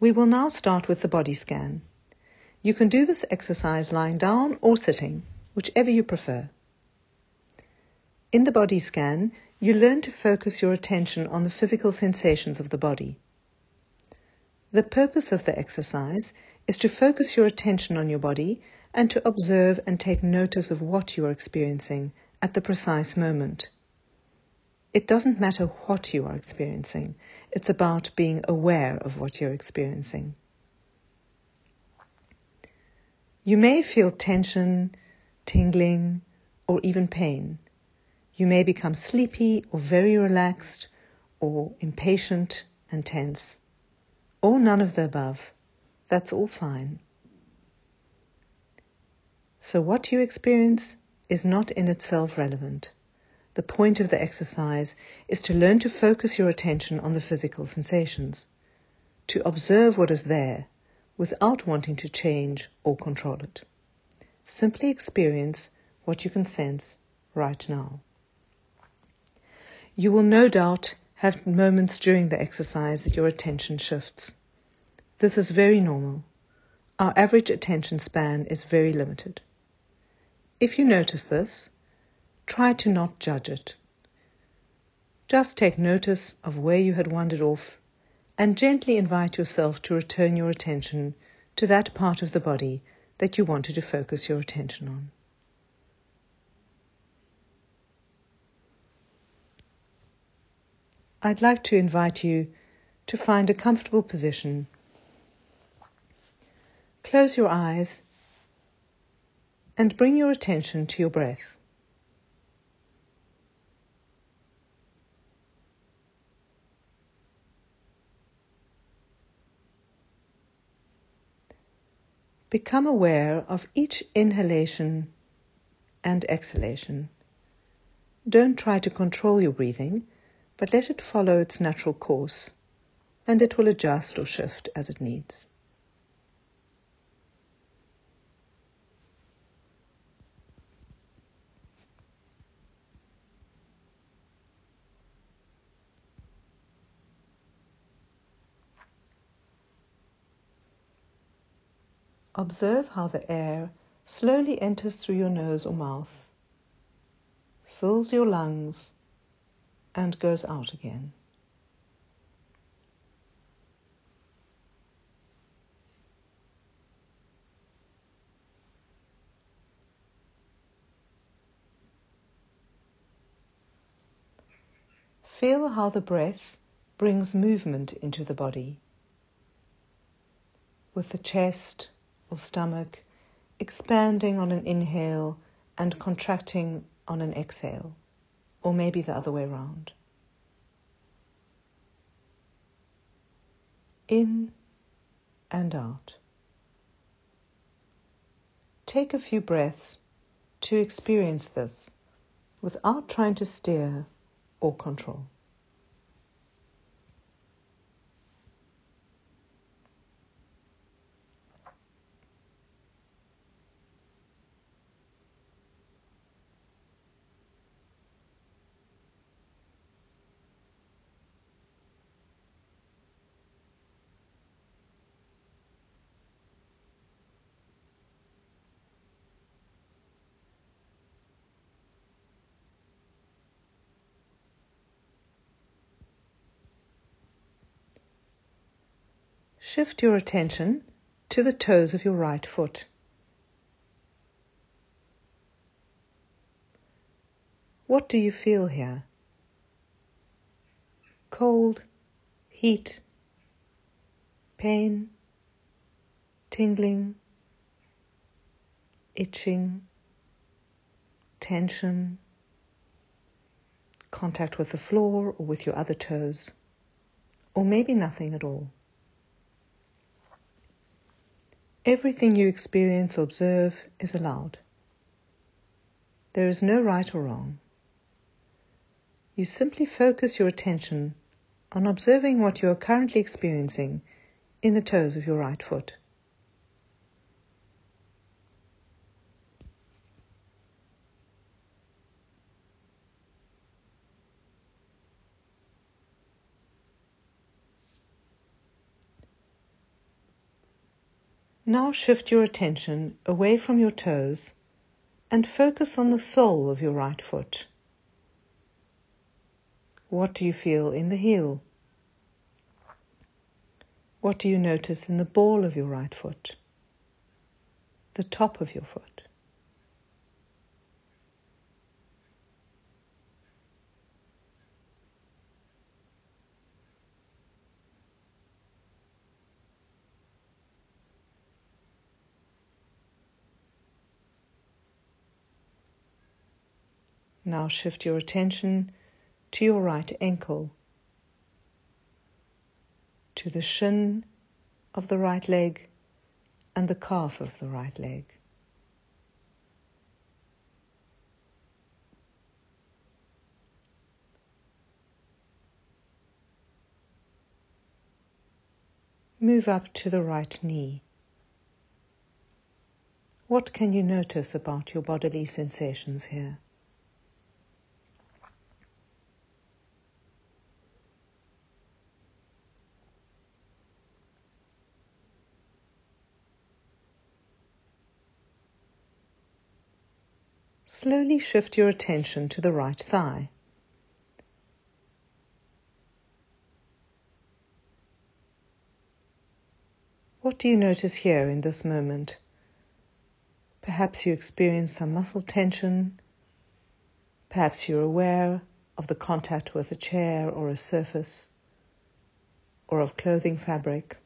We will now start with the body scan. You can do this exercise lying down or sitting, whichever you prefer. In the body scan, you learn to focus your attention on the physical sensations of the body. The purpose of the exercise is to focus your attention on your body and to observe and take notice of what you are experiencing at the precise moment. It doesn't matter what you are experiencing, it's about being aware of what you're experiencing. You may feel tension, tingling, or even pain. You may become sleepy or very relaxed or impatient and tense, or none of the above. That's all fine. So, what you experience is not in itself relevant. The point of the exercise is to learn to focus your attention on the physical sensations, to observe what is there without wanting to change or control it. Simply experience what you can sense right now. You will no doubt have moments during the exercise that your attention shifts. This is very normal. Our average attention span is very limited. If you notice this, try to not judge it. Just take notice of where you had wandered off and gently invite yourself to return your attention to that part of the body that you wanted to focus your attention on. I'd like to invite you to find a comfortable position. Close your eyes and bring your attention to your breath. Become aware of each inhalation and exhalation. Don't try to control your breathing but let it follow its natural course, and it will adjust or shift as it needs. Observe how the air slowly enters through your nose or mouth, fills your lungs, and goes out again. Feel how the breath brings movement into the body, with the chest or stomach expanding on an inhale and contracting on an exhale or maybe the other way around. In and out. Take a few breaths to experience this without trying to steer or control. Shift your attention to the toes of your right foot. What do you feel here? Cold, heat, pain, tingling, itching, tension, contact with the floor or with your other toes, or maybe nothing at all. Everything you experience or observe is allowed. There is no right or wrong. You simply focus your attention on observing what you are currently experiencing in the toes of your right foot. Now shift your attention away from your toes and focus on the sole of your right foot. What do you feel in the heel? What do you notice in the ball of your right foot? The top of your foot? Now shift your attention to your right ankle, to the shin of the right leg and the calf of the right leg. Move up to the right knee. What can you notice about your bodily sensations here? Slowly shift your attention to the right thigh. What do you notice here in this moment? Perhaps you experience some muscle tension. Perhaps you're aware of the contact with a chair or a surface or of clothing fabric.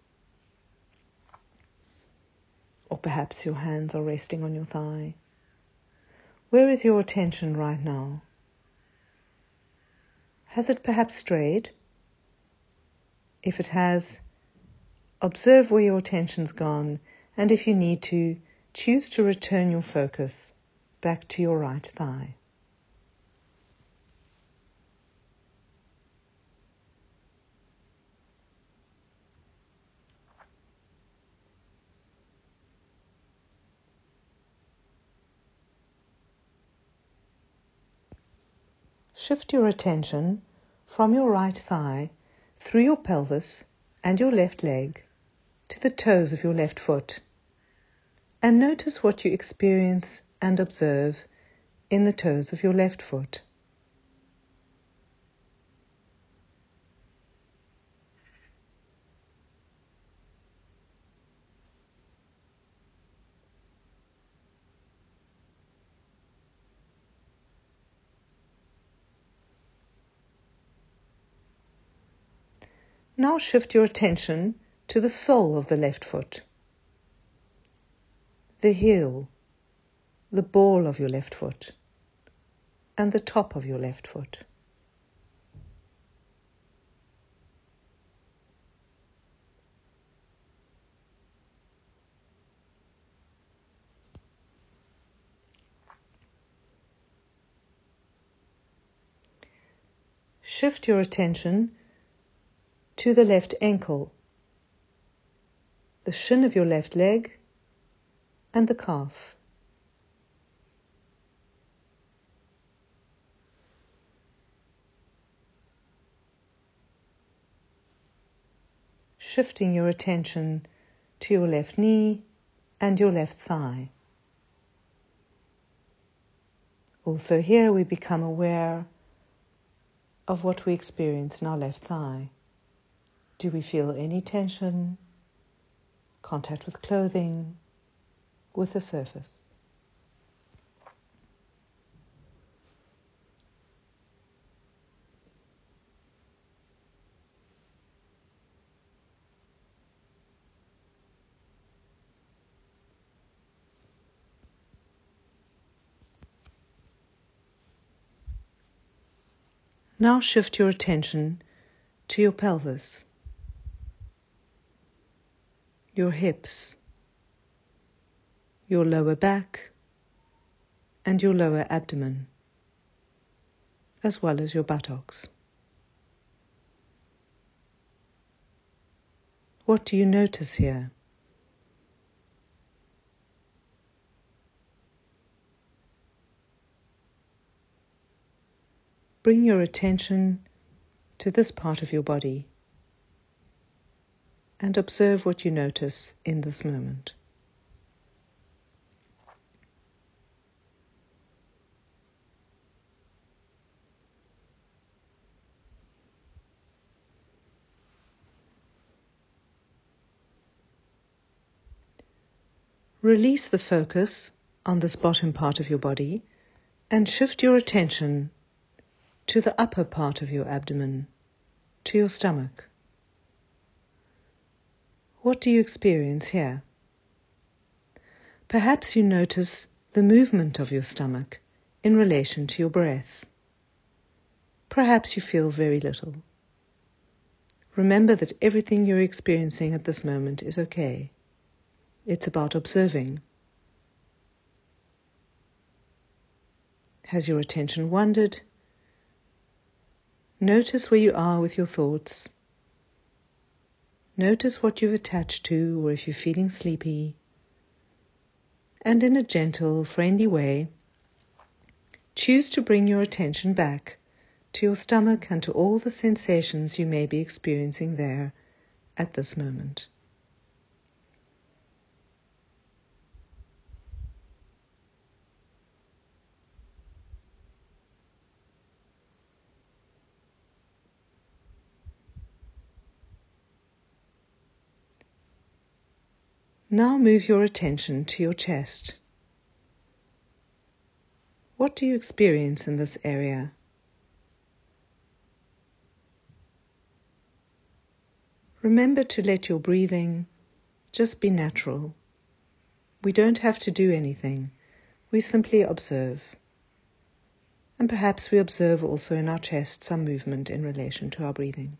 Or perhaps your hands are resting on your thigh. Where is your attention right now? Has it perhaps strayed? If it has, observe where your attention's gone, and if you need to, choose to return your focus back to your right thigh. Shift your attention from your right thigh through your pelvis and your left leg to the toes of your left foot and notice what you experience and observe in the toes of your left foot. Now shift your attention to the sole of the left foot, the heel, the ball of your left foot, and the top of your left foot. Shift your attention to the left ankle, the shin of your left leg, and the calf. Shifting your attention to your left knee and your left thigh. Also, here we become aware of what we experience in our left thigh. Do we feel any tension, contact with clothing, with the surface? Now shift your attention to your pelvis your hips, your lower back, and your lower abdomen, as well as your buttocks. What do you notice here? Bring your attention to this part of your body and observe what you notice in this moment. Release the focus on this bottom part of your body and shift your attention to the upper part of your abdomen, to your stomach. What do you experience here? Perhaps you notice the movement of your stomach in relation to your breath. Perhaps you feel very little. Remember that everything you're experiencing at this moment is okay. It's about observing. Has your attention wandered? Notice where you are with your thoughts. Notice what you've attached to, or if you're feeling sleepy. And in a gentle, friendly way, choose to bring your attention back to your stomach and to all the sensations you may be experiencing there at this moment. Now move your attention to your chest. What do you experience in this area? Remember to let your breathing just be natural. We don't have to do anything. We simply observe. And perhaps we observe also in our chest some movement in relation to our breathing.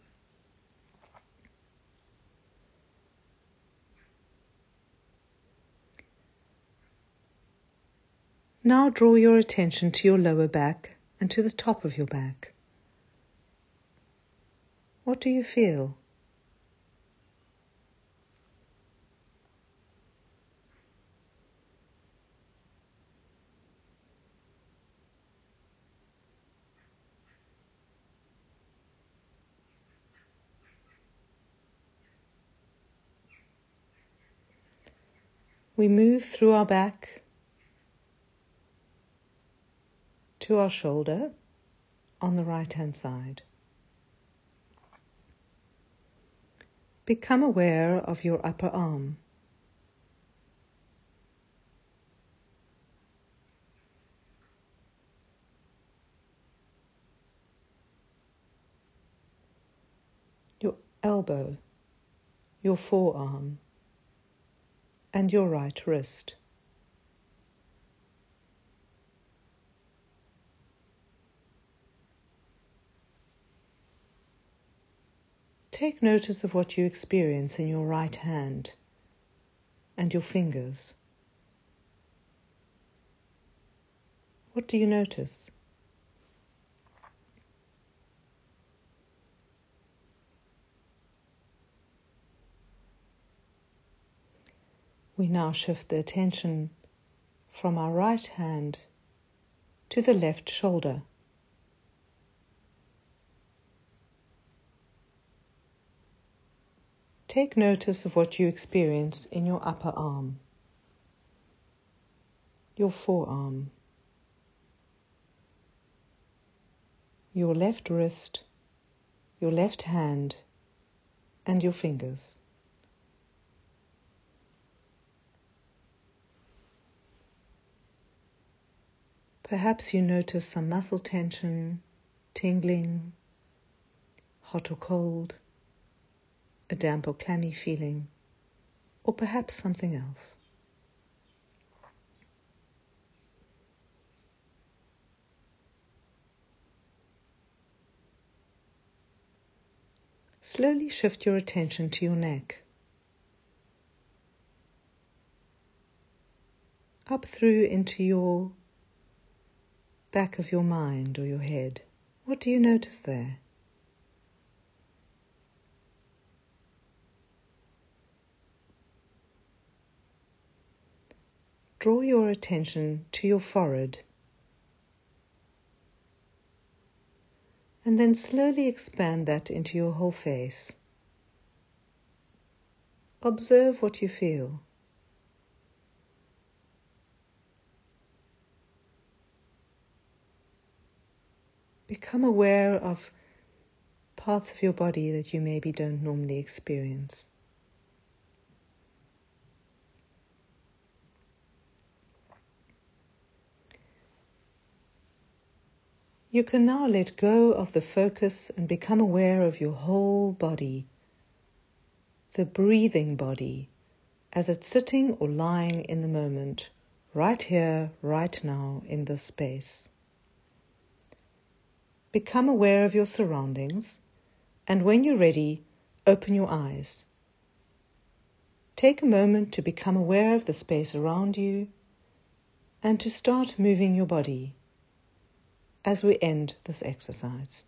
Now draw your attention to your lower back and to the top of your back. What do you feel? We move through our back to our shoulder on the right hand side. Become aware of your upper arm. Your elbow, your forearm, and your right wrist. Take notice of what you experience in your right hand and your fingers. What do you notice? We now shift the attention from our right hand to the left shoulder. Take notice of what you experience in your upper arm, your forearm, your left wrist, your left hand, and your fingers. Perhaps you notice some muscle tension, tingling, hot or cold a damp or clammy feeling, or perhaps something else. Slowly shift your attention to your neck. Up through into your back of your mind or your head. What do you notice there? Draw your attention to your forehead and then slowly expand that into your whole face. Observe what you feel. Become aware of parts of your body that you maybe don't normally experience. You can now let go of the focus and become aware of your whole body, the breathing body, as it's sitting or lying in the moment, right here, right now, in this space. Become aware of your surroundings, and when you're ready, open your eyes. Take a moment to become aware of the space around you and to start moving your body as we end this exercise.